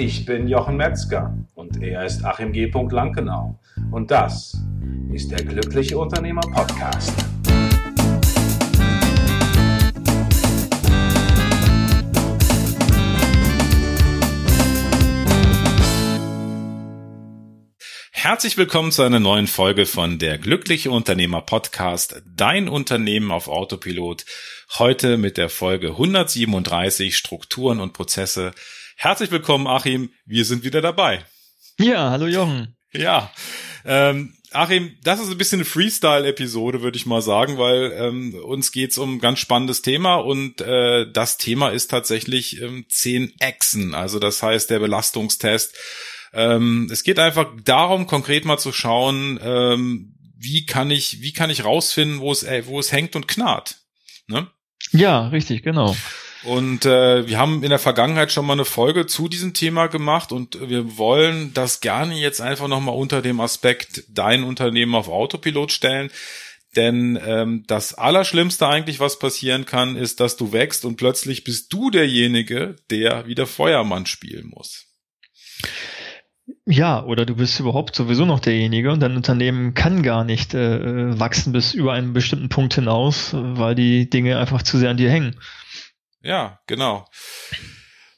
Ich bin Jochen Metzger und er ist Achim G. Lankenau. Und das ist der Glückliche Unternehmer Podcast. Herzlich willkommen zu einer neuen Folge von der Glückliche Unternehmer Podcast, dein Unternehmen auf Autopilot. Heute mit der Folge 137 Strukturen und Prozesse. Herzlich willkommen, Achim. Wir sind wieder dabei. Ja, hallo Jochen. Ja, ähm, Achim, das ist ein bisschen eine Freestyle-Episode, würde ich mal sagen, weil ähm, uns geht's um ein ganz spannendes Thema und äh, das Thema ist tatsächlich ähm, 10 Echsen, also das heißt der Belastungstest. Ähm, es geht einfach darum, konkret mal zu schauen, ähm, wie kann ich, wie kann ich rausfinden, wo es, äh, wo es hängt und knarrt. Ne? Ja, richtig, genau. Und äh, wir haben in der Vergangenheit schon mal eine Folge zu diesem Thema gemacht und wir wollen das gerne jetzt einfach nochmal unter dem Aspekt dein Unternehmen auf Autopilot stellen. Denn ähm, das Allerschlimmste eigentlich, was passieren kann, ist, dass du wächst und plötzlich bist du derjenige, der wieder Feuermann spielen muss. Ja, oder du bist überhaupt sowieso noch derjenige und dein Unternehmen kann gar nicht äh, wachsen bis über einen bestimmten Punkt hinaus, weil die Dinge einfach zu sehr an dir hängen. Ja, genau.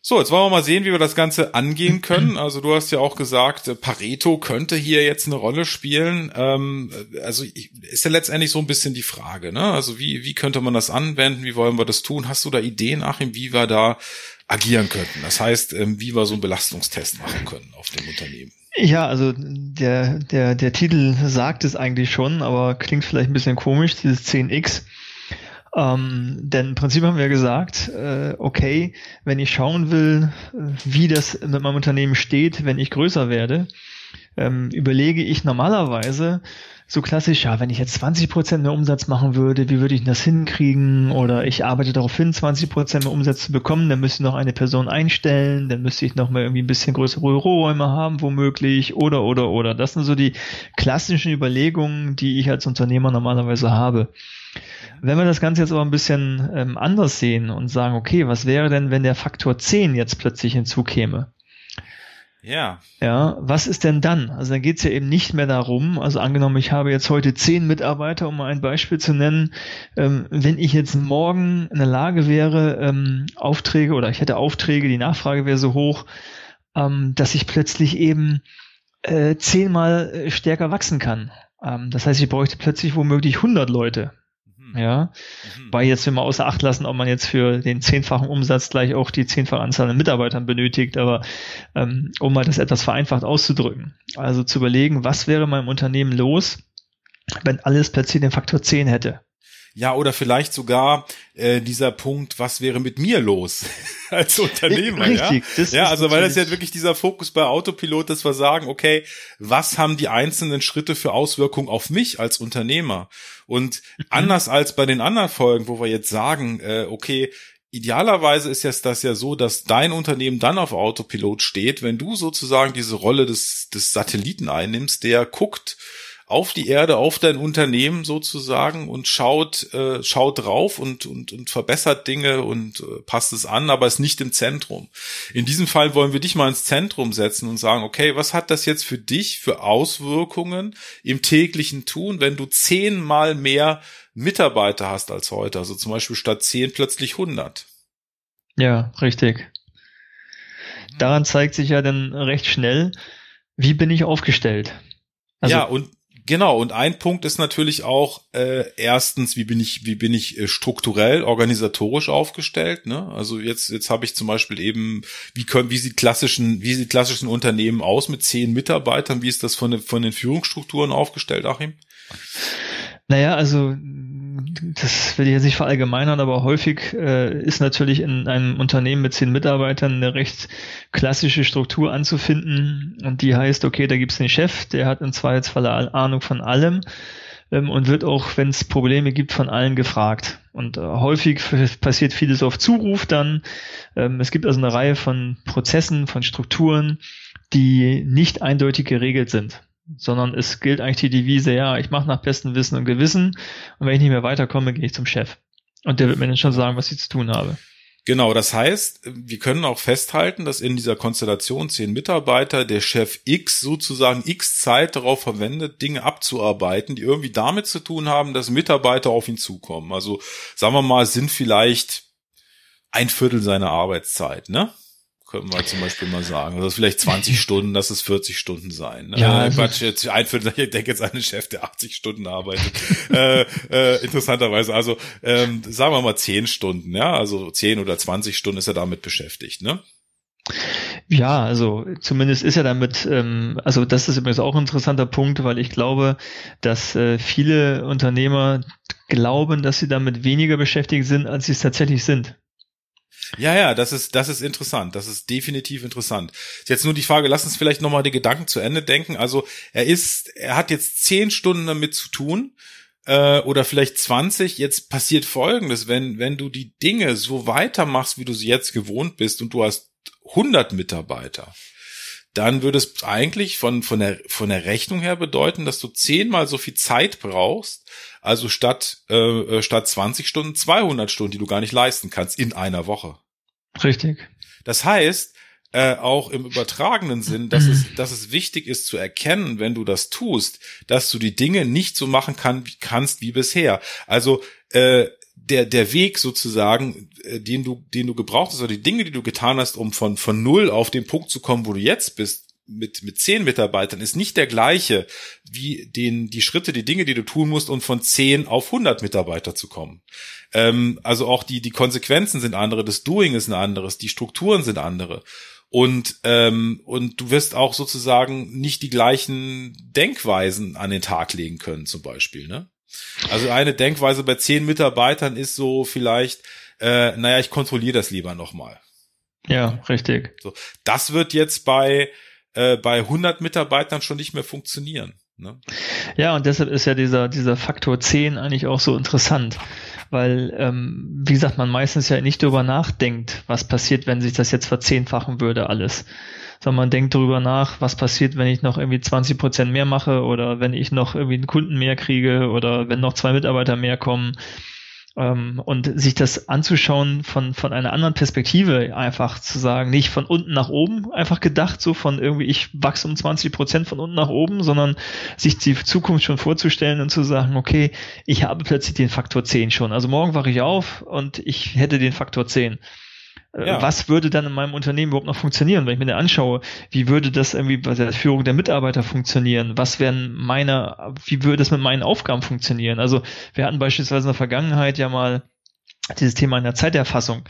So, jetzt wollen wir mal sehen, wie wir das Ganze angehen können. Also du hast ja auch gesagt, äh, Pareto könnte hier jetzt eine Rolle spielen. Ähm, also ist ja letztendlich so ein bisschen die Frage, ne? Also wie, wie könnte man das anwenden? Wie wollen wir das tun? Hast du da Ideen, Achim, wie wir da agieren könnten? Das heißt, ähm, wie wir so einen Belastungstest machen können auf dem Unternehmen. Ja, also der, der, der Titel sagt es eigentlich schon, aber klingt vielleicht ein bisschen komisch, dieses 10x. Ähm, denn im Prinzip haben wir gesagt, äh, okay, wenn ich schauen will, wie das mit meinem Unternehmen steht, wenn ich größer werde, ähm, überlege ich normalerweise so klassisch, ja, wenn ich jetzt 20% mehr Umsatz machen würde, wie würde ich das hinkriegen? Oder ich arbeite darauf hin, 20% mehr Umsatz zu bekommen, dann müsste ich noch eine Person einstellen, dann müsste ich noch mal irgendwie ein bisschen größere Büroräume haben, womöglich, oder, oder, oder. Das sind so die klassischen Überlegungen, die ich als Unternehmer normalerweise habe. Wenn wir das Ganze jetzt aber ein bisschen ähm, anders sehen und sagen, okay, was wäre denn, wenn der Faktor 10 jetzt plötzlich hinzukäme? Ja. Ja, was ist denn dann? Also dann geht es ja eben nicht mehr darum, also angenommen, ich habe jetzt heute zehn Mitarbeiter, um mal ein Beispiel zu nennen, ähm, wenn ich jetzt morgen in der Lage wäre, ähm, Aufträge oder ich hätte Aufträge, die Nachfrage wäre so hoch, ähm, dass ich plötzlich eben äh, zehnmal äh, stärker wachsen kann. Ähm, das heißt, ich bräuchte plötzlich womöglich 100 Leute. Mhm. Ja, mhm. weil jetzt, wenn wir außer Acht lassen, ob man jetzt für den zehnfachen Umsatz gleich auch die zehnfache Anzahl an Mitarbeitern benötigt, aber ähm, um mal das etwas vereinfacht auszudrücken. Also zu überlegen, was wäre meinem Unternehmen los, wenn alles plötzlich den Faktor 10 hätte. Ja, oder vielleicht sogar äh, dieser Punkt, was wäre mit mir los als Unternehmer? Richtig, ja, ja also weil das ja wirklich dieser Fokus bei Autopilot, dass wir sagen, okay, was haben die einzelnen Schritte für Auswirkungen auf mich als Unternehmer? Und mhm. anders als bei den anderen Folgen, wo wir jetzt sagen, äh, okay, Idealerweise ist jetzt das ja so, dass dein Unternehmen dann auf Autopilot steht, wenn du sozusagen diese Rolle des, des Satelliten einnimmst, der guckt, auf die Erde, auf dein Unternehmen sozusagen und schaut, äh, schaut drauf und, und, und verbessert Dinge und äh, passt es an, aber ist nicht im Zentrum. In diesem Fall wollen wir dich mal ins Zentrum setzen und sagen, okay, was hat das jetzt für dich für Auswirkungen im täglichen Tun, wenn du zehnmal mehr Mitarbeiter hast als heute? Also zum Beispiel statt zehn plötzlich 100. Ja, richtig. Daran zeigt sich ja dann recht schnell, wie bin ich aufgestellt. Also, ja, und Genau, und ein Punkt ist natürlich auch äh, erstens, wie bin ich, wie bin ich äh, strukturell, organisatorisch aufgestellt. Ne? Also jetzt, jetzt habe ich zum Beispiel eben, wie können, wie sieht klassischen, wie sieht klassischen Unternehmen aus mit zehn Mitarbeitern? Wie ist das von den, von den Führungsstrukturen aufgestellt, Achim? Naja, also das will ich jetzt nicht verallgemeinern, aber häufig äh, ist natürlich in einem Unternehmen mit zehn Mitarbeitern eine recht klassische Struktur anzufinden und die heißt, okay, da gibt es den Chef, der hat im Zweifelsfall Ahnung von allem ähm, und wird auch, wenn es Probleme gibt, von allen gefragt. Und äh, häufig passiert vieles auf Zuruf dann. Ähm, es gibt also eine Reihe von Prozessen, von Strukturen, die nicht eindeutig geregelt sind sondern es gilt eigentlich die Devise, ja, ich mache nach bestem Wissen und Gewissen und wenn ich nicht mehr weiterkomme, gehe ich zum Chef. Und der wird mir dann schon sagen, was ich zu tun habe. Genau, das heißt, wir können auch festhalten, dass in dieser Konstellation zehn Mitarbeiter der Chef X sozusagen X Zeit darauf verwendet, Dinge abzuarbeiten, die irgendwie damit zu tun haben, dass Mitarbeiter auf ihn zukommen. Also sagen wir mal, sind vielleicht ein Viertel seiner Arbeitszeit, ne? Können wir zum Beispiel mal sagen. Also vielleicht 20 Stunden, das ist 40 Stunden sein. Ne? Ja, äh, also Quatsch, jetzt ein Viertel, ich denke jetzt an einen Chef, der 80 Stunden arbeitet. äh, äh, interessanterweise, also ähm, sagen wir mal 10 Stunden, ja, also 10 oder 20 Stunden ist er damit beschäftigt, ne? Ja, also zumindest ist er damit, ähm, also das ist übrigens auch ein interessanter Punkt, weil ich glaube, dass äh, viele Unternehmer glauben, dass sie damit weniger beschäftigt sind, als sie es tatsächlich sind. Ja, ja, das ist, das ist interessant. Das ist definitiv interessant. Jetzt nur die Frage, lass uns vielleicht nochmal die Gedanken zu Ende denken. Also er ist, er hat jetzt zehn Stunden damit zu tun äh, oder vielleicht 20. Jetzt passiert Folgendes, wenn, wenn du die Dinge so weitermachst, wie du sie jetzt gewohnt bist und du hast 100 Mitarbeiter, dann würde es eigentlich von, von, der, von der Rechnung her bedeuten, dass du zehnmal so viel Zeit brauchst, also statt, äh, äh statt 20 Stunden 200 Stunden, die du gar nicht leisten kannst in einer Woche. Richtig. Das heißt, äh, auch im übertragenen Sinn, dass es, dass es wichtig ist zu erkennen, wenn du das tust, dass du die Dinge nicht so machen kann, kannst wie bisher. Also äh, der, der Weg sozusagen, äh, den du, den du gebraucht hast, oder die Dinge, die du getan hast, um von, von null auf den Punkt zu kommen, wo du jetzt bist, mit, mit zehn Mitarbeitern, ist nicht der gleiche wie den, die Schritte, die Dinge, die du tun musst, um von zehn auf hundert Mitarbeiter zu kommen. Ähm, also auch die, die Konsequenzen sind andere, das Doing ist ein anderes, die Strukturen sind andere. Und, ähm, und du wirst auch sozusagen nicht die gleichen Denkweisen an den Tag legen können, zum Beispiel, ne? Also eine Denkweise bei zehn Mitarbeitern ist so vielleicht, äh, naja, ich kontrolliere das lieber nochmal. Ja, richtig. So, das wird jetzt bei, äh, bei 100 Mitarbeitern schon nicht mehr funktionieren. Ne? Ja, und deshalb ist ja dieser, dieser Faktor 10 eigentlich auch so interessant, weil, ähm, wie gesagt, man meistens ja nicht darüber nachdenkt, was passiert, wenn sich das jetzt verzehnfachen würde alles sondern man denkt darüber nach, was passiert, wenn ich noch irgendwie 20 Prozent mehr mache oder wenn ich noch irgendwie einen Kunden mehr kriege oder wenn noch zwei Mitarbeiter mehr kommen. Ähm, und sich das anzuschauen von, von einer anderen Perspektive, einfach zu sagen, nicht von unten nach oben einfach gedacht, so von irgendwie, ich wachse um 20 Prozent von unten nach oben, sondern sich die Zukunft schon vorzustellen und zu sagen, okay, ich habe plötzlich den Faktor 10 schon. Also morgen wache ich auf und ich hätte den Faktor 10. Äh, ja. Was würde dann in meinem Unternehmen überhaupt noch funktionieren, wenn ich mir da anschaue, wie würde das irgendwie bei der Führung der Mitarbeiter funktionieren? Was wären meine, wie würde das mit meinen Aufgaben funktionieren? Also wir hatten beispielsweise in der Vergangenheit ja mal dieses Thema in der Zeiterfassung,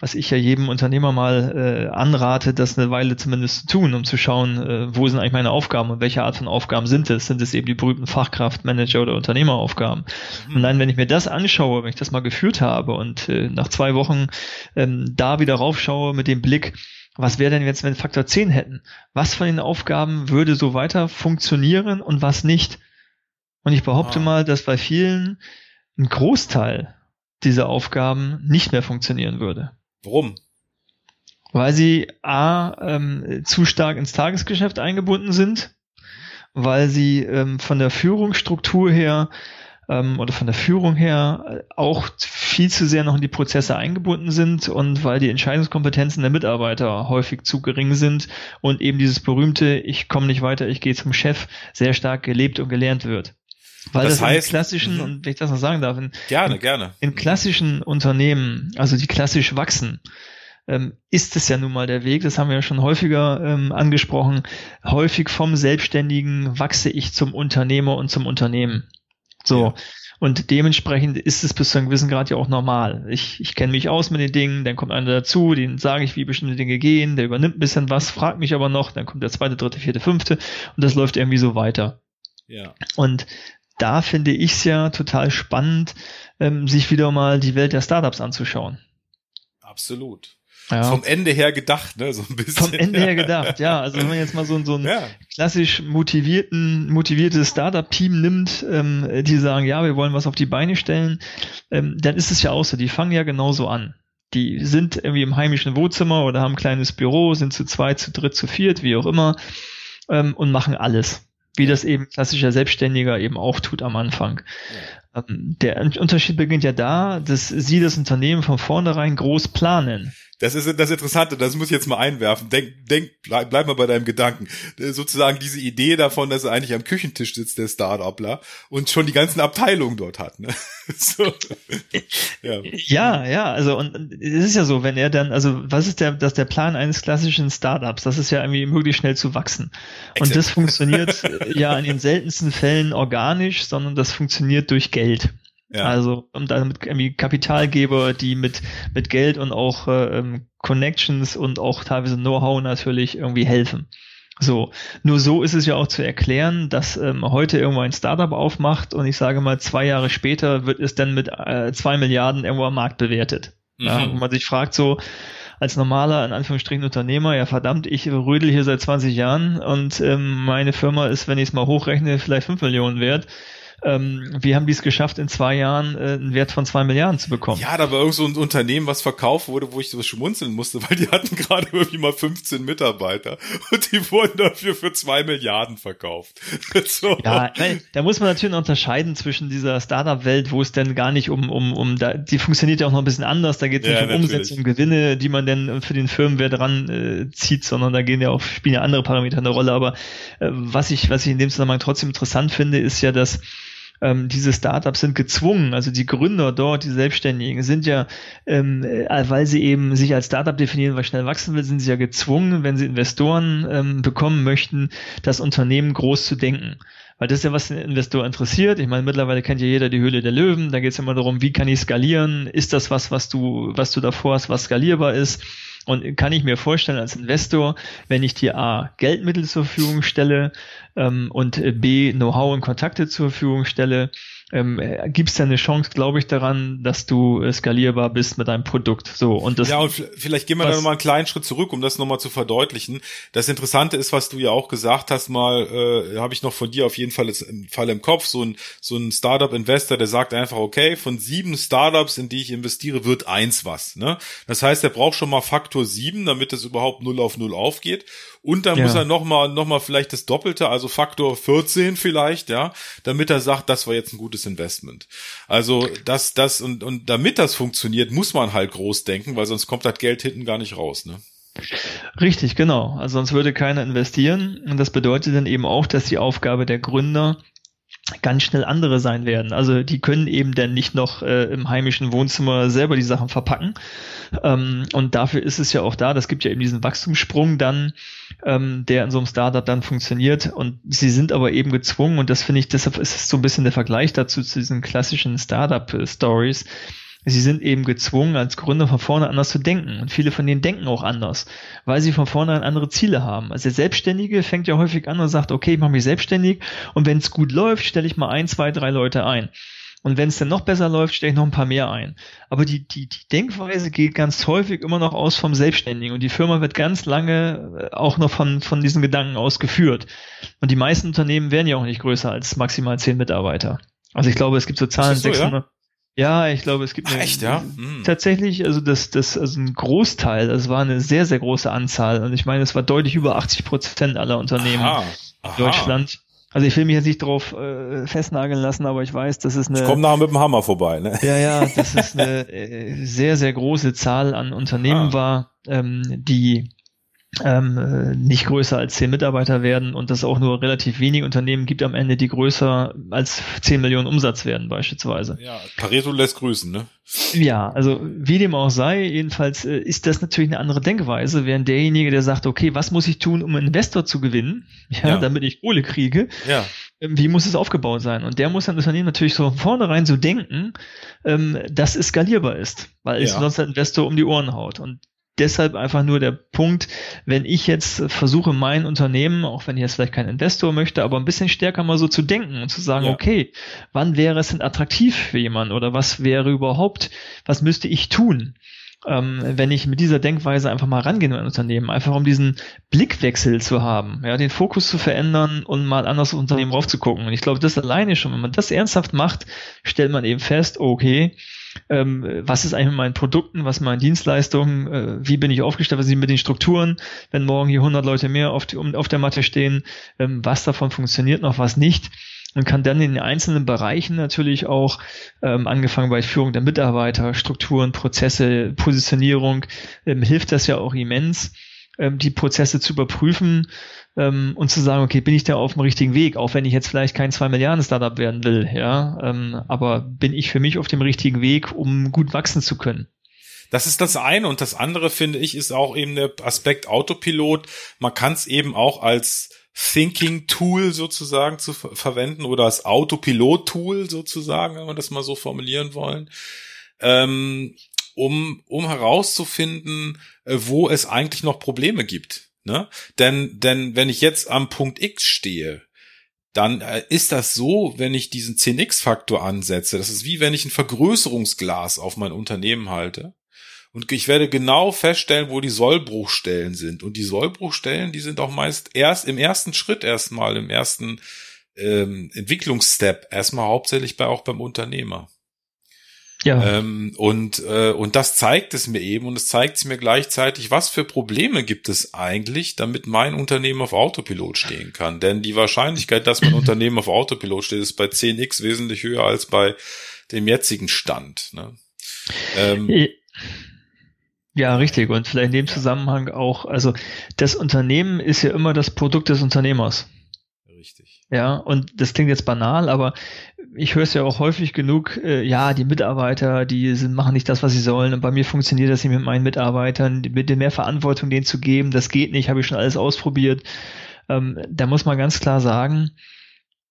was ich ja jedem Unternehmer mal äh, anrate, das eine Weile zumindest zu tun, um zu schauen, äh, wo sind eigentlich meine Aufgaben und welche Art von Aufgaben sind es? Sind es eben die berühmten Fachkraft, Manager oder Unternehmeraufgaben? Mhm. Und dann, wenn ich mir das anschaue, wenn ich das mal geführt habe und äh, nach zwei Wochen ähm, da wieder raufschaue mit dem Blick, was wäre denn jetzt, wenn wir Faktor 10 hätten? Was von den Aufgaben würde so weiter funktionieren und was nicht? Und ich behaupte ah. mal, dass bei vielen ein Großteil diese Aufgaben nicht mehr funktionieren würde. Warum? Weil sie A, ähm, zu stark ins Tagesgeschäft eingebunden sind, weil sie ähm, von der Führungsstruktur her ähm, oder von der Führung her äh, auch viel zu sehr noch in die Prozesse eingebunden sind und weil die Entscheidungskompetenzen der Mitarbeiter häufig zu gering sind und eben dieses berühmte Ich komme nicht weiter, ich gehe zum Chef sehr stark gelebt und gelernt wird. Weil das, das heißt, in klassischen, mhm. und wenn ich das noch sagen darf, in, gerne, in, gerne. in klassischen Unternehmen, also die klassisch wachsen, ähm, ist es ja nun mal der Weg, das haben wir ja schon häufiger ähm, angesprochen, häufig vom Selbstständigen wachse ich zum Unternehmer und zum Unternehmen. So. Ja. Und dementsprechend ist es bis zu einem gewissen Grad ja auch normal. Ich, ich kenne mich aus mit den Dingen, dann kommt einer dazu, den sage ich, wie bestimmte Dinge gehen, der übernimmt ein bisschen was, fragt mich aber noch, dann kommt der zweite, dritte, vierte, fünfte und das läuft irgendwie so weiter. Ja. Und da finde ich es ja total spannend, ähm, sich wieder mal die Welt der Startups anzuschauen. Absolut. Ja. Vom Ende her gedacht, ne, so ein bisschen. Vom Ende her gedacht, ja. Also wenn man jetzt mal so, so ein ja. klassisch motivierten, motiviertes Startup-Team nimmt, ähm, die sagen, ja, wir wollen was auf die Beine stellen, ähm, dann ist es ja auch so, die fangen ja genauso an. Die sind irgendwie im heimischen Wohnzimmer oder haben ein kleines Büro, sind zu zweit, zu dritt, zu viert, wie auch immer, ähm, und machen alles wie das eben klassischer Selbstständiger eben auch tut am Anfang. Ähm, der Unterschied beginnt ja da, dass sie das Unternehmen von vornherein groß planen. Das ist das Interessante, das muss ich jetzt mal einwerfen. Denk, denk, bleib, bleib mal bei deinem Gedanken. Äh, sozusagen diese Idee davon, dass er eigentlich am Küchentisch sitzt, der Start-upler, und schon die ganzen Abteilungen dort hat. Ne? so. ja. ja, ja, also und es ist ja so, wenn er dann, also was ist der, das der Plan eines klassischen Startups? Das ist ja irgendwie möglichst schnell zu wachsen. Exakt. Und das funktioniert ja in den seltensten Fällen organisch, sondern das funktioniert durch Geld. Ja. Also um damit irgendwie Kapitalgeber, die mit mit Geld und auch äh, ähm, Connections und auch teilweise Know-how natürlich irgendwie helfen. So, nur so ist es ja auch zu erklären, dass ähm, heute irgendwo ein Startup aufmacht und ich sage mal, zwei Jahre später wird es dann mit äh, zwei Milliarden irgendwo am Markt bewertet. Mhm. Ja, und man sich fragt so, als normaler, in Anführungsstrichen, Unternehmer, ja verdammt, ich rödel hier seit 20 Jahren und ähm, meine Firma ist, wenn ich es mal hochrechne, vielleicht fünf Millionen wert ähm, wie haben die es geschafft, in zwei Jahren äh, einen Wert von zwei Milliarden zu bekommen? Ja, da war irgend so ein Unternehmen, was verkauft wurde, wo ich so schmunzeln musste, weil die hatten gerade irgendwie mal 15 Mitarbeiter und die wurden dafür für zwei Milliarden verkauft. so. Ja, da muss man natürlich unterscheiden zwischen dieser Startup-Welt, wo es denn gar nicht um, um, um, da, die funktioniert ja auch noch ein bisschen anders, da geht es ja, nicht um Umsätze und Gewinne, die man denn für den Firmenwert ran äh, zieht, sondern da gehen ja auch, spielen ja andere Parameter eine Rolle. Aber äh, was ich, was ich in dem Zusammenhang trotzdem interessant finde, ist ja, dass ähm, diese Startups sind gezwungen, also die Gründer dort, die Selbstständigen, sind ja, ähm, äh, weil sie eben sich als Startup definieren, weil schnell wachsen will, sind sie ja gezwungen, wenn sie Investoren ähm, bekommen möchten, das Unternehmen groß zu denken. Weil das ist ja, was den Investor interessiert. Ich meine, mittlerweile kennt ja jeder die Höhle der Löwen. Da geht es immer darum, wie kann ich skalieren? Ist das was, was du, was du davor hast, was skalierbar ist? Und kann ich mir vorstellen als Investor, wenn ich dir A, Geldmittel zur Verfügung stelle ähm, und B, Know-how und Kontakte zur Verfügung stelle, ähm, äh, gibt es da eine Chance, glaube ich, daran, dass du äh, skalierbar bist mit deinem Produkt. So und das. Ja, und vielleicht gehen wir da nochmal einen kleinen Schritt zurück, um das nochmal zu verdeutlichen. Das Interessante ist, was du ja auch gesagt hast, mal äh, habe ich noch von dir auf jeden Fall im Fall im Kopf so ein so ein Startup-Investor, der sagt einfach, okay, von sieben Startups, in die ich investiere, wird eins was. Ne? Das heißt, er braucht schon mal Faktor sieben, damit es überhaupt null auf null aufgeht. Und dann ja. muss er nochmal noch mal vielleicht das Doppelte, also Faktor 14 vielleicht, ja, damit er sagt, das war jetzt ein gutes Investment. Also das, das und, und damit das funktioniert, muss man halt groß denken, weil sonst kommt das Geld hinten gar nicht raus, ne? Richtig, genau. Also sonst würde keiner investieren. Und das bedeutet dann eben auch, dass die Aufgabe der Gründer ganz schnell andere sein werden. Also die können eben dann nicht noch äh, im heimischen Wohnzimmer selber die Sachen verpacken. Ähm, und dafür ist es ja auch da, das gibt ja eben diesen Wachstumssprung dann, ähm, der in so einem Startup dann funktioniert. Und sie sind aber eben gezwungen, und das finde ich, deshalb ist es so ein bisschen der Vergleich dazu zu diesen klassischen Startup-Stories, sie sind eben gezwungen, als Gründer von vorne anders zu denken. Und viele von denen denken auch anders, weil sie von vornherein andere Ziele haben. Also der Selbstständige fängt ja häufig an und sagt, okay, ich mache mich selbstständig und wenn es gut läuft, stelle ich mal ein, zwei, drei Leute ein. Und wenn es dann noch besser läuft, stelle ich noch ein paar mehr ein. Aber die, die, die Denkweise geht ganz häufig immer noch aus vom Selbstständigen und die Firma wird ganz lange äh, auch noch von, von diesen Gedanken ausgeführt. Und die meisten Unternehmen werden ja auch nicht größer als maximal zehn Mitarbeiter. Also ich glaube, es gibt so Zahlen, so, 600, ja? Ja, ich glaube, es gibt eine, echt, ja? Hm. tatsächlich, also das, das, also ein Großteil, das war eine sehr, sehr große Anzahl. Und ich meine, es war deutlich über 80 Prozent aller Unternehmen Aha. Aha. in Deutschland. Also ich will mich jetzt nicht drauf äh, festnageln lassen, aber ich weiß, das ist eine. Ich komme nachher mit dem Hammer vorbei, ne? Ja, ja, das ist eine äh, sehr, sehr große Zahl an Unternehmen ah. war, ähm, die ähm, äh, nicht größer als zehn Mitarbeiter werden und dass auch nur relativ wenige Unternehmen gibt am Ende, die größer als zehn Millionen Umsatz werden beispielsweise. Ja, Pareto lässt grüßen, ne? Ja, also wie dem auch sei, jedenfalls äh, ist das natürlich eine andere Denkweise, während derjenige, der sagt, okay, was muss ich tun, um einen Investor zu gewinnen, ja, ja. damit ich Kohle kriege, ja. Ähm, wie muss es aufgebaut sein? Und der muss ein Unternehmen natürlich so von vornherein so denken, ähm, dass es skalierbar ist, weil es sonst der Investor um die Ohren haut. Und deshalb einfach nur der Punkt, wenn ich jetzt versuche, mein Unternehmen, auch wenn ich jetzt vielleicht keinen Investor möchte, aber ein bisschen stärker mal so zu denken und zu sagen, ja. okay, wann wäre es denn attraktiv für jemanden oder was wäre überhaupt, was müsste ich tun? Ähm, wenn ich mit dieser Denkweise einfach mal rangehe in ein Unternehmen, einfach um diesen Blickwechsel zu haben, ja, den Fokus zu verändern und mal anders auf Unternehmen raufzugucken. Und ich glaube, das alleine schon, wenn man das ernsthaft macht, stellt man eben fest, okay, ähm, was ist eigentlich mit meinen Produkten, was meine Dienstleistungen, äh, wie bin ich aufgestellt, was sind mit den Strukturen, wenn morgen hier 100 Leute mehr auf, die, um, auf der Matte stehen, ähm, was davon funktioniert noch, was nicht. und kann dann in den einzelnen Bereichen natürlich auch, ähm, angefangen bei Führung der Mitarbeiter, Strukturen, Prozesse, Positionierung, ähm, hilft das ja auch immens, ähm, die Prozesse zu überprüfen ähm, und zu sagen, okay, bin ich da auf dem richtigen Weg, auch wenn ich jetzt vielleicht kein 2 Milliarden Startup werden will, ja, ähm, aber bin ich für mich auf dem richtigen Weg, um gut wachsen zu können? Das ist das eine und das andere finde ich ist auch eben der Aspekt Autopilot. Man kann es eben auch als Thinking Tool sozusagen zu ver verwenden oder als Autopilot Tool sozusagen, wenn wir das mal so formulieren wollen, ähm, um um herauszufinden, äh, wo es eigentlich noch Probleme gibt. Ne? Denn denn wenn ich jetzt am Punkt X stehe, dann äh, ist das so, wenn ich diesen 10x-Faktor ansetze, das ist wie wenn ich ein Vergrößerungsglas auf mein Unternehmen halte und ich werde genau feststellen, wo die Sollbruchstellen sind. Und die Sollbruchstellen, die sind auch meist erst im ersten Schritt erstmal, im ersten ähm, Entwicklungsstep, erstmal hauptsächlich bei auch beim Unternehmer. Ja. Ähm, und, äh, und das zeigt es mir eben und es zeigt es mir gleichzeitig, was für Probleme gibt es eigentlich, damit mein Unternehmen auf Autopilot stehen kann. Denn die Wahrscheinlichkeit, dass mein Unternehmen auf Autopilot steht, ist bei 10x wesentlich höher als bei dem jetzigen Stand. Ne? Ähm, ja, richtig. Und vielleicht in dem Zusammenhang auch, also das Unternehmen ist ja immer das Produkt des Unternehmers. Richtig. Ja, und das klingt jetzt banal, aber ich höre es ja auch häufig genug, äh, ja, die Mitarbeiter, die sind, machen nicht das, was sie sollen. Und bei mir funktioniert das nicht mit meinen Mitarbeitern, mit mehr Verantwortung denen zu geben, das geht nicht, habe ich schon alles ausprobiert. Ähm, da muss man ganz klar sagen,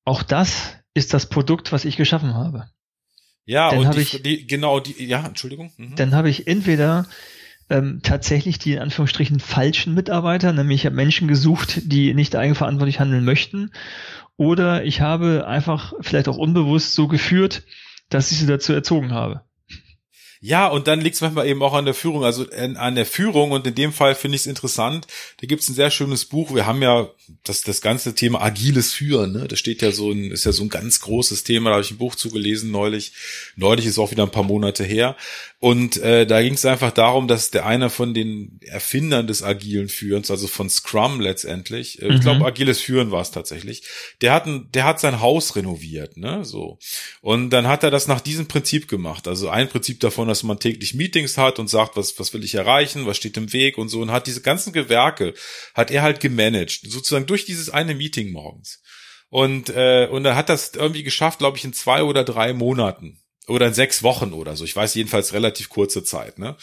auch das ist das Produkt, was ich geschaffen habe. Ja, dann und die, ich, die, genau, die, ja, Entschuldigung. Mhm. Dann habe ich entweder ähm, tatsächlich die in Anführungsstrichen falschen Mitarbeiter, nämlich ich habe Menschen gesucht, die nicht eigenverantwortlich handeln möchten. Oder ich habe einfach vielleicht auch unbewusst so geführt, dass ich sie dazu erzogen habe. Ja, und dann liegt es manchmal eben auch an der Führung, also an der Führung und in dem Fall finde ich es interessant. Da gibt es ein sehr schönes Buch. Wir haben ja das, das ganze Thema agiles Führen, ne? Das steht ja so ein, ist ja so ein ganz großes Thema, da habe ich ein Buch zugelesen neulich. Neulich ist auch wieder ein paar Monate her. Und äh, da ging es einfach darum, dass der einer von den Erfindern des agilen Führens, also von Scrum letztendlich, äh, mhm. ich glaube agiles Führen war es tatsächlich, der hat ein, der hat sein Haus renoviert, ne, so. Und dann hat er das nach diesem Prinzip gemacht. Also ein Prinzip davon, dass man täglich Meetings hat und sagt, was was will ich erreichen, was steht im Weg und so und hat diese ganzen Gewerke hat er halt gemanagt, sozusagen durch dieses eine Meeting morgens. Und äh, und er hat das irgendwie geschafft, glaube ich, in zwei oder drei Monaten oder in sechs Wochen oder so. Ich weiß jedenfalls relativ kurze Zeit, ne?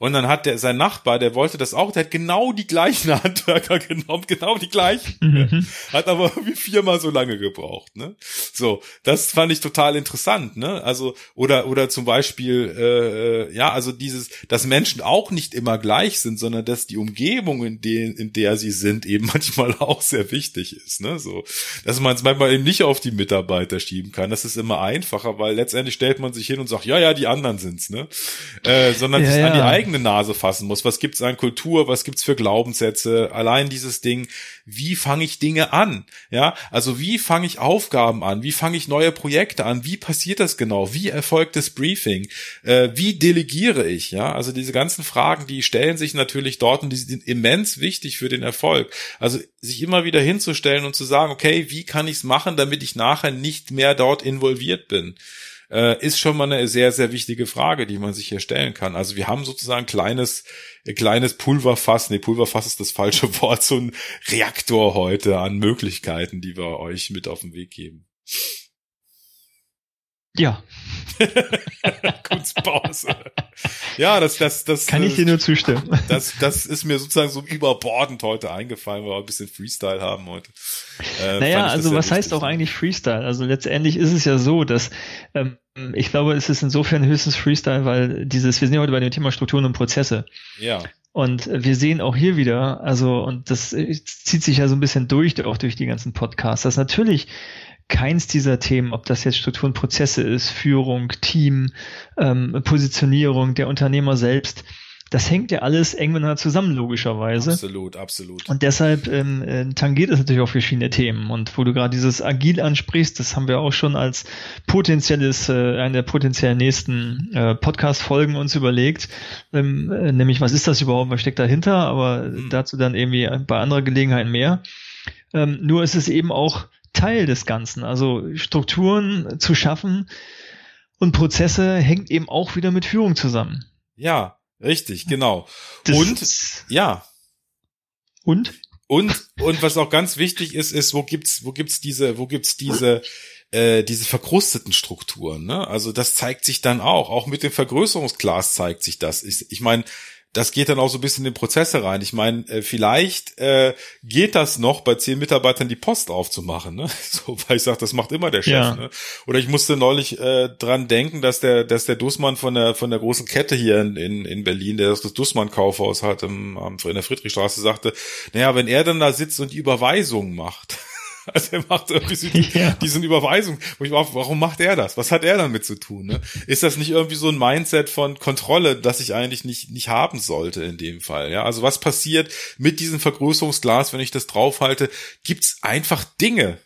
Und dann hat der, sein Nachbar, der wollte das auch, der hat genau die gleichen Handwerker genommen, genau die gleichen. Mhm. Hat aber irgendwie viermal so lange gebraucht, ne? So, das fand ich total interessant, ne? Also, oder, oder zum Beispiel, äh, ja, also dieses, dass Menschen auch nicht immer gleich sind, sondern dass die Umgebung, in, der, in der sie sind, eben manchmal auch sehr wichtig ist, ne? So, dass man es manchmal eben nicht auf die Mitarbeiter schieben kann. Das ist immer einfacher, weil letztendlich stellt man sich hin und sagt, ja, ja, die anderen sind's, ne? Äh, sondern ja, sich ja. an die eigenen eigene Nase fassen muss. Was gibt's an Kultur? Was gibt's für Glaubenssätze? Allein dieses Ding. Wie fange ich Dinge an? Ja, also wie fange ich Aufgaben an? Wie fange ich neue Projekte an? Wie passiert das genau? Wie erfolgt das Briefing? Äh, wie delegiere ich? Ja, also diese ganzen Fragen, die stellen sich natürlich dort und die sind immens wichtig für den Erfolg. Also sich immer wieder hinzustellen und zu sagen, okay, wie kann ich es machen, damit ich nachher nicht mehr dort involviert bin? Äh, ist schon mal eine sehr, sehr wichtige Frage, die man sich hier stellen kann. Also wir haben sozusagen kleines, äh, kleines Pulverfass, nee, Pulverfass ist das falsche Wort, so ein Reaktor heute an Möglichkeiten, die wir euch mit auf den Weg geben. Ja. Kunstpause. ja, das, das, das. Kann ich dir nur zustimmen. Das, das ist mir sozusagen so überbordend heute eingefallen, weil wir ein bisschen Freestyle haben heute. Äh, naja, also was heißt auch eigentlich Freestyle? Also letztendlich ist es ja so, dass ähm, ich glaube, es ist insofern höchstens Freestyle, weil dieses, wir sind ja heute bei dem Thema Strukturen und Prozesse. Ja. Und wir sehen auch hier wieder, also, und das zieht sich ja so ein bisschen durch, auch durch die ganzen Podcasts, dass natürlich keins dieser Themen, ob das jetzt Strukturen, Prozesse ist, Führung, Team, ähm, Positionierung, der Unternehmer selbst, das hängt ja alles eng miteinander zusammen, logischerweise. Absolut, absolut. Und deshalb ähm, äh, tangiert es natürlich auch verschiedene Themen. Und wo du gerade dieses Agil ansprichst, das haben wir auch schon als potenzielles, äh, eine der potenziellen nächsten äh, Podcast-Folgen uns überlegt. Ähm, äh, nämlich, was ist das überhaupt, was steckt dahinter? Aber mhm. dazu dann irgendwie bei anderer Gelegenheit mehr. Ähm, nur ist es eben auch Teil des Ganzen. Also Strukturen zu schaffen und Prozesse hängt eben auch wieder mit Führung zusammen. Ja, richtig, genau. Das und ja. Und? Und und was auch ganz wichtig ist, ist, wo gibt's wo gibt's diese wo gibt's diese äh, diese verkrusteten Strukturen. Ne? Also das zeigt sich dann auch, auch mit dem Vergrößerungsglas zeigt sich das. Ich, ich meine, das geht dann auch so ein bisschen in den Prozesse rein. Ich meine, äh, vielleicht äh, geht das noch bei zehn Mitarbeitern die Post aufzumachen, ne? So, weil ich sage, das macht immer der Chef. Ja. Ne? Oder ich musste neulich äh, dran denken, dass der, dass der Dussmann von der von der großen Kette hier in, in, in Berlin, der das Dussmann-Kaufhaus hat, im, in der Friedrichstraße, sagte, naja, wenn er dann da sitzt und die Überweisungen macht. Also er macht irgendwie so die, ja. diesen Überweisung. warum macht er das? Was hat er damit zu tun? Ne? Ist das nicht irgendwie so ein Mindset von Kontrolle, das ich eigentlich nicht, nicht haben sollte in dem Fall? Ja, also was passiert mit diesem Vergrößerungsglas, wenn ich das draufhalte? Gibt's einfach Dinge,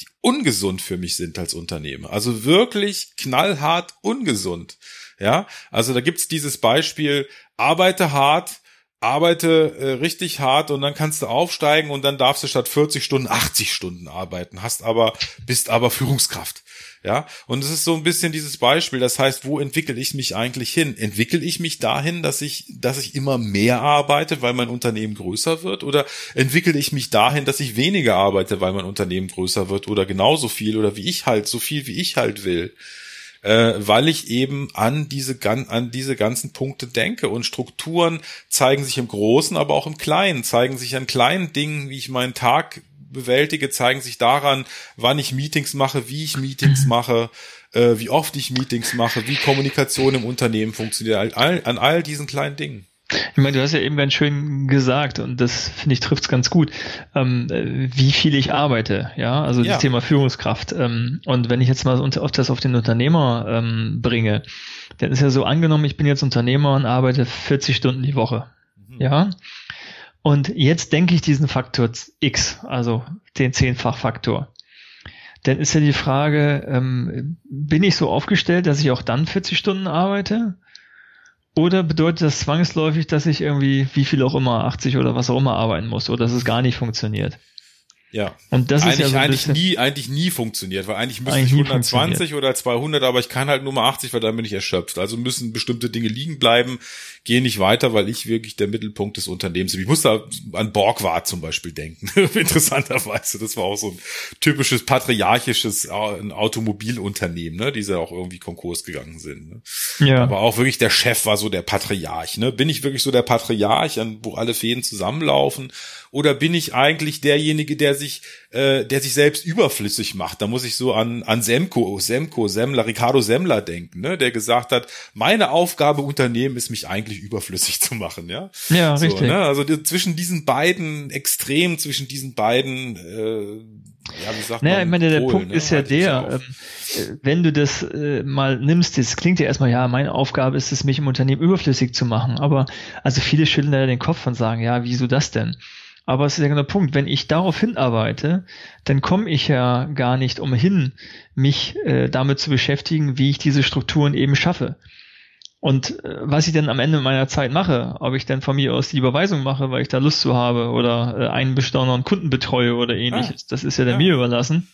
die ungesund für mich sind als Unternehmer. Also wirklich knallhart ungesund. Ja, also da gibt's dieses Beispiel, arbeite hart, arbeite äh, richtig hart und dann kannst du aufsteigen und dann darfst du statt 40 Stunden 80 Stunden arbeiten, hast aber bist aber Führungskraft. Ja, und es ist so ein bisschen dieses Beispiel, das heißt, wo entwickle ich mich eigentlich hin? Entwickle ich mich dahin, dass ich dass ich immer mehr arbeite, weil mein Unternehmen größer wird oder entwickle ich mich dahin, dass ich weniger arbeite, weil mein Unternehmen größer wird oder genauso viel oder wie ich halt so viel wie ich halt will? Äh, weil ich eben an diese, an diese ganzen Punkte denke. Und Strukturen zeigen sich im Großen, aber auch im Kleinen, zeigen sich an kleinen Dingen, wie ich meinen Tag bewältige, zeigen sich daran, wann ich Meetings mache, wie ich Meetings mache, äh, wie oft ich Meetings mache, wie Kommunikation im Unternehmen funktioniert, all, an all diesen kleinen Dingen. Ich meine, du hast ja eben ganz schön gesagt, und das finde ich trifft es ganz gut, ähm, wie viel ich arbeite, ja, also ja. das Thema Führungskraft. Ähm, und wenn ich jetzt mal auf das auf den Unternehmer ähm, bringe, dann ist ja so angenommen, ich bin jetzt Unternehmer und arbeite 40 Stunden die Woche, mhm. ja. Und jetzt denke ich diesen Faktor X, also den Zehnfachfaktor. Dann ist ja die Frage, ähm, bin ich so aufgestellt, dass ich auch dann 40 Stunden arbeite? Oder bedeutet das zwangsläufig, dass ich irgendwie, wie viel auch immer, 80 oder was auch immer arbeiten muss, oder dass es gar nicht funktioniert? Ja. Und das eigentlich, ist ja so eigentlich nie, eigentlich nie funktioniert, weil eigentlich müsste eigentlich ich 120 oder 200, aber ich kann halt nur mal 80, weil dann bin ich erschöpft. Also müssen bestimmte Dinge liegen bleiben, gehe nicht weiter, weil ich wirklich der Mittelpunkt des Unternehmens bin. Ich muss da an Borgward zum Beispiel denken. Interessanterweise, das war auch so ein typisches patriarchisches Automobilunternehmen, ne, die ja auch irgendwie Konkurs gegangen sind. Ne? Ja. Aber auch wirklich der Chef war so der Patriarch. Ne? Bin ich wirklich so der Patriarch, an wo alle Fäden zusammenlaufen? Oder bin ich eigentlich derjenige, der sich, äh, der sich selbst überflüssig macht? Da muss ich so an, an Semko, Semko, Semmler, Ricardo Semmler denken, ne? der gesagt hat, meine Aufgabe Unternehmen ist, mich eigentlich überflüssig zu machen, ja. Ja, so, richtig. Ne? Also zwischen diesen beiden Extremen, zwischen diesen beiden, äh, ja, wie sagt naja, man? ich meine, der Pol, Punkt ne? ist ja der, ähm, wenn du das äh, mal nimmst, das klingt ja erstmal, ja, meine Aufgabe ist es, mich im Unternehmen überflüssig zu machen, aber also viele schütteln da den Kopf und sagen, ja, wieso das denn? Aber es ist ja genau der Punkt, wenn ich darauf hinarbeite, dann komme ich ja gar nicht umhin, mich äh, damit zu beschäftigen, wie ich diese Strukturen eben schaffe. Und äh, was ich dann am Ende meiner Zeit mache, ob ich dann von mir aus die Überweisung mache, weil ich da Lust zu habe oder äh, einen besonderen Kunden betreue oder ähnliches, ah, das ist ja dann ja. mir überlassen.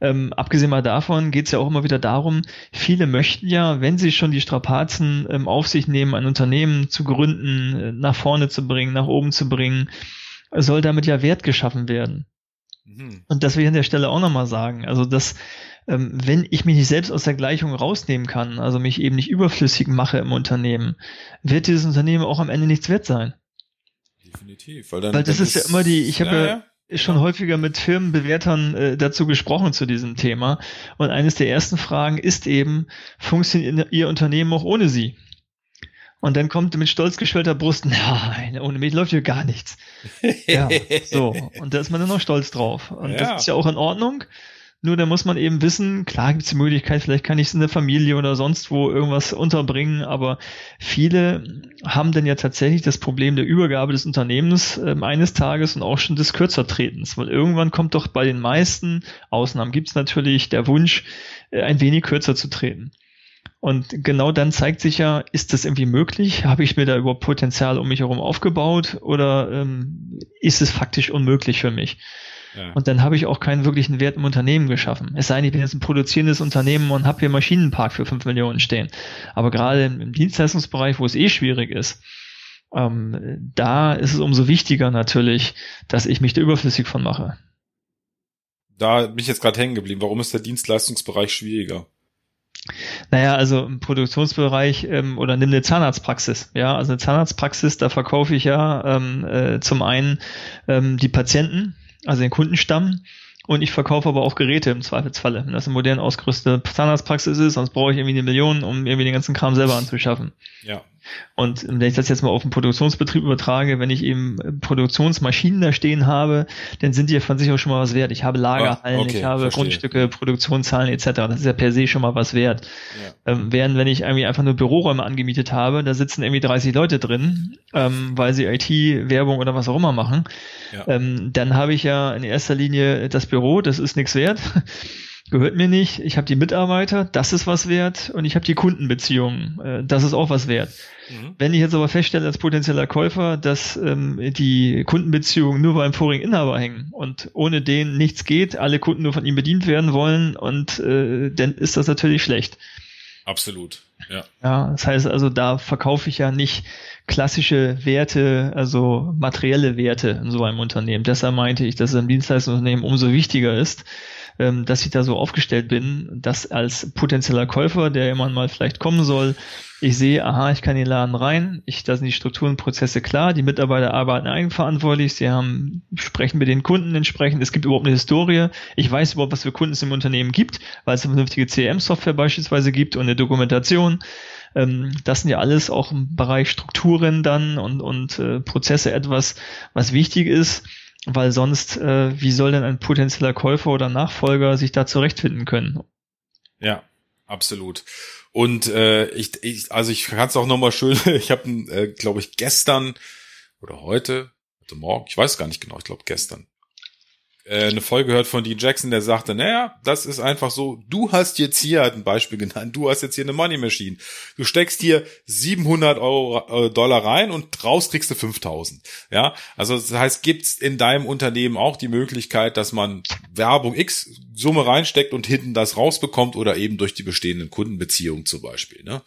Ähm, abgesehen mal davon geht es ja auch immer wieder darum, viele möchten ja, wenn sie schon die Strapazen ähm, auf sich nehmen, ein Unternehmen zu gründen, äh, nach vorne zu bringen, nach oben zu bringen, soll damit ja Wert geschaffen werden. Mhm. Und das will ich an der Stelle auch nochmal sagen. Also, dass, ähm, wenn ich mich nicht selbst aus der Gleichung rausnehmen kann, also mich eben nicht überflüssig mache im Unternehmen, wird dieses Unternehmen auch am Ende nichts wert sein. Definitiv. Weil, dann, weil das ist ja immer die, ich habe ja, ja schon häufiger mit Firmenbewertern äh, dazu gesprochen zu diesem Thema. Und eines der ersten Fragen ist eben, funktioniert Ihr Unternehmen auch ohne Sie? Und dann kommt mit stolz geschwellter Brust, nein, ohne mich läuft hier gar nichts. ja, so. Und da ist man dann noch stolz drauf. Und ja. das ist ja auch in Ordnung. Nur da muss man eben wissen, klar gibt es die Möglichkeit, vielleicht kann ich es in der Familie oder sonst wo irgendwas unterbringen, aber viele haben dann ja tatsächlich das Problem der Übergabe des Unternehmens äh, eines Tages und auch schon des Kürzertretens, weil irgendwann kommt doch bei den meisten, Ausnahmen gibt es natürlich, der Wunsch, äh, ein wenig kürzer zu treten. Und genau dann zeigt sich ja, ist das irgendwie möglich? Habe ich mir da überhaupt Potenzial um mich herum aufgebaut oder ähm, ist es faktisch unmöglich für mich? Ja. Und dann habe ich auch keinen wirklichen Wert im Unternehmen geschaffen. Es sei denn, ich bin jetzt ein produzierendes Unternehmen und habe hier Maschinenpark für fünf Millionen stehen. Aber gerade im, im Dienstleistungsbereich, wo es eh schwierig ist, ähm, da ist es umso wichtiger natürlich, dass ich mich da überflüssig von mache. Da bin ich jetzt gerade hängen geblieben. Warum ist der Dienstleistungsbereich schwieriger? Naja, also im Produktionsbereich ähm, oder nimm eine Zahnarztpraxis. Ja, also eine Zahnarztpraxis, da verkaufe ich ja ähm, äh, zum einen ähm, die Patienten, also den Kundenstamm, und ich verkaufe aber auch Geräte im Zweifelsfalle, wenn das eine modern ausgerüstete Zahnarztpraxis ist, sonst brauche ich irgendwie eine Million, um irgendwie den ganzen Kram selber anzuschaffen. Ja. Und wenn ich das jetzt mal auf den Produktionsbetrieb übertrage, wenn ich eben Produktionsmaschinen da stehen habe, dann sind die ja von sich auch schon mal was wert. Ich habe Lagerhallen, ah, okay, ich habe verstehe. Grundstücke, Produktionszahlen etc. Das ist ja per se schon mal was wert. Ja. Ähm, während wenn ich irgendwie einfach nur Büroräume angemietet habe, da sitzen irgendwie 30 Leute drin, ähm, weil sie IT, Werbung oder was auch immer machen, ja. ähm, dann habe ich ja in erster Linie das Büro, das ist nichts wert gehört mir nicht. Ich habe die Mitarbeiter, das ist was wert und ich habe die Kundenbeziehungen, äh, das ist auch was wert. Mhm. Wenn ich jetzt aber feststelle als potenzieller Käufer, dass ähm, die Kundenbeziehungen nur beim vorigen Inhaber hängen und ohne den nichts geht, alle Kunden nur von ihm bedient werden wollen und äh, dann ist das natürlich schlecht. Absolut, ja. Ja, das heißt also, da verkaufe ich ja nicht klassische Werte, also materielle Werte in so einem Unternehmen. Deshalb meinte ich, dass es im Dienstleistungsunternehmen umso wichtiger ist, ähm, dass ich da so aufgestellt bin, dass als potenzieller Käufer, der immer mal vielleicht kommen soll, ich sehe, aha, ich kann den Laden rein, ich, da sind die Strukturen, Prozesse klar, die Mitarbeiter arbeiten eigenverantwortlich, sie haben, sprechen mit den Kunden entsprechend, es gibt überhaupt eine Historie, ich weiß überhaupt, was für Kunden es im Unternehmen gibt, weil es eine vernünftige CRM-Software beispielsweise gibt und eine Dokumentation. Ähm, das sind ja alles auch im Bereich Strukturen dann und, und äh, Prozesse etwas, was wichtig ist weil sonst, äh, wie soll denn ein potenzieller Käufer oder Nachfolger sich da zurechtfinden können? Ja, absolut. Und äh, ich, ich also ich kann es auch nochmal schön, ich habe, äh, glaube ich, gestern oder heute, heute Morgen, ich weiß gar nicht genau, ich glaube gestern, eine Folge gehört von Dean Jackson, der sagte, naja, das ist einfach so, du hast jetzt hier, hat ein Beispiel genannt, du hast jetzt hier eine Money Machine. Du steckst hier 700 Euro, äh, Dollar rein und raus kriegst du 5000. Ja, also das heißt, gibt's in deinem Unternehmen auch die Möglichkeit, dass man Werbung X Summe reinsteckt und hinten das rausbekommt oder eben durch die bestehenden Kundenbeziehungen zum Beispiel. Ne?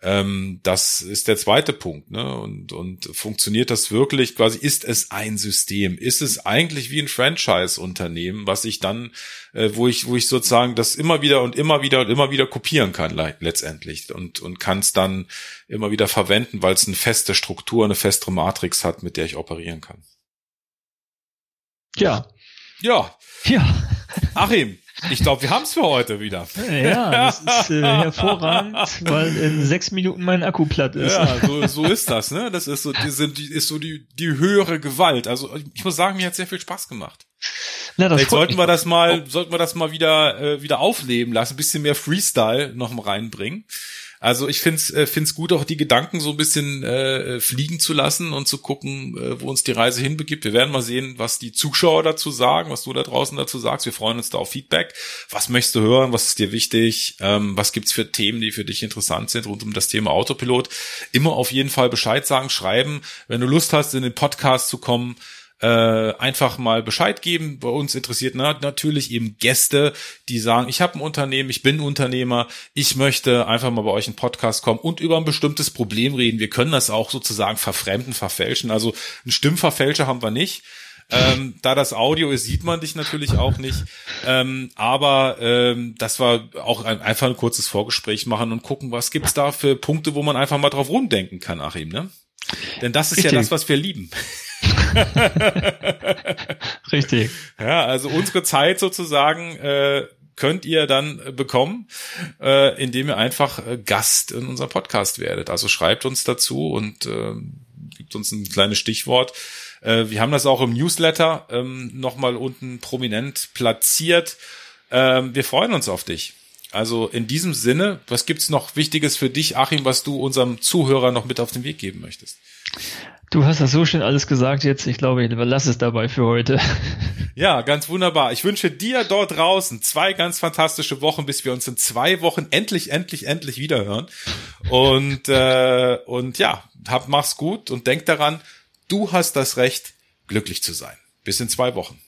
Ähm, das ist der zweite Punkt. Ne? Und, und funktioniert das wirklich quasi? Ist es ein System? Ist es eigentlich wie ein Franchise-Unternehmen, was ich dann, äh, wo ich, wo ich sozusagen das immer wieder und immer wieder und immer wieder kopieren kann letztendlich und, und kann es dann immer wieder verwenden, weil es eine feste Struktur, eine festere Matrix hat, mit der ich operieren kann. Ja. Ja. Ja. Achim, ich glaube, wir haben es für heute wieder. Ja, das ist äh, hervorragend, weil in sechs Minuten mein Akku platt ist. Ja, so, so ist das, ne? Das ist so, die sind, die ist so die, die höhere Gewalt. Also ich muss sagen, mir hat sehr viel Spaß gemacht. Na, das Vielleicht sollten wir das mal, oh. sollten wir das mal wieder, äh, wieder aufleben lassen, ein bisschen mehr Freestyle noch mal reinbringen. Also ich find's äh, find's gut, auch die Gedanken so ein bisschen äh, fliegen zu lassen und zu gucken, äh, wo uns die Reise hinbegibt. Wir werden mal sehen, was die Zuschauer dazu sagen, was du da draußen dazu sagst. Wir freuen uns da auf Feedback. Was möchtest du hören? Was ist dir wichtig? Ähm, was gibt's für Themen, die für dich interessant sind rund um das Thema Autopilot? Immer auf jeden Fall Bescheid sagen, schreiben. Wenn du Lust hast, in den Podcast zu kommen, äh, einfach mal Bescheid geben. Bei uns interessiert na, natürlich eben Gäste, die sagen, ich habe ein Unternehmen, ich bin Unternehmer, ich möchte einfach mal bei euch in Podcast kommen und über ein bestimmtes Problem reden. Wir können das auch sozusagen verfremden, verfälschen. Also einen Stimmverfälscher haben wir nicht. Ähm, da das Audio ist, sieht man dich natürlich auch nicht. Ähm, aber ähm, das war auch ein, einfach ein kurzes Vorgespräch machen und gucken, was gibt's da für Punkte, wo man einfach mal drauf rumdenken kann, Achim, ne? Denn das ist Richtig. ja das, was wir lieben. Richtig. Ja, also unsere Zeit sozusagen äh, könnt ihr dann bekommen, äh, indem ihr einfach äh, Gast in unserem Podcast werdet. Also schreibt uns dazu und äh, gibt uns ein kleines Stichwort. Äh, wir haben das auch im Newsletter ähm, nochmal unten prominent platziert. Ähm, wir freuen uns auf dich. Also in diesem Sinne, was gibt's noch Wichtiges für dich, Achim, was du unserem Zuhörer noch mit auf den Weg geben möchtest? Du hast das so schön alles gesagt jetzt. Ich glaube, ich lasse es dabei für heute. Ja, ganz wunderbar. Ich wünsche dir dort draußen zwei ganz fantastische Wochen, bis wir uns in zwei Wochen endlich, endlich, endlich wiederhören. Und, äh, und ja, hab, mach's gut und denk daran, du hast das Recht, glücklich zu sein. Bis in zwei Wochen.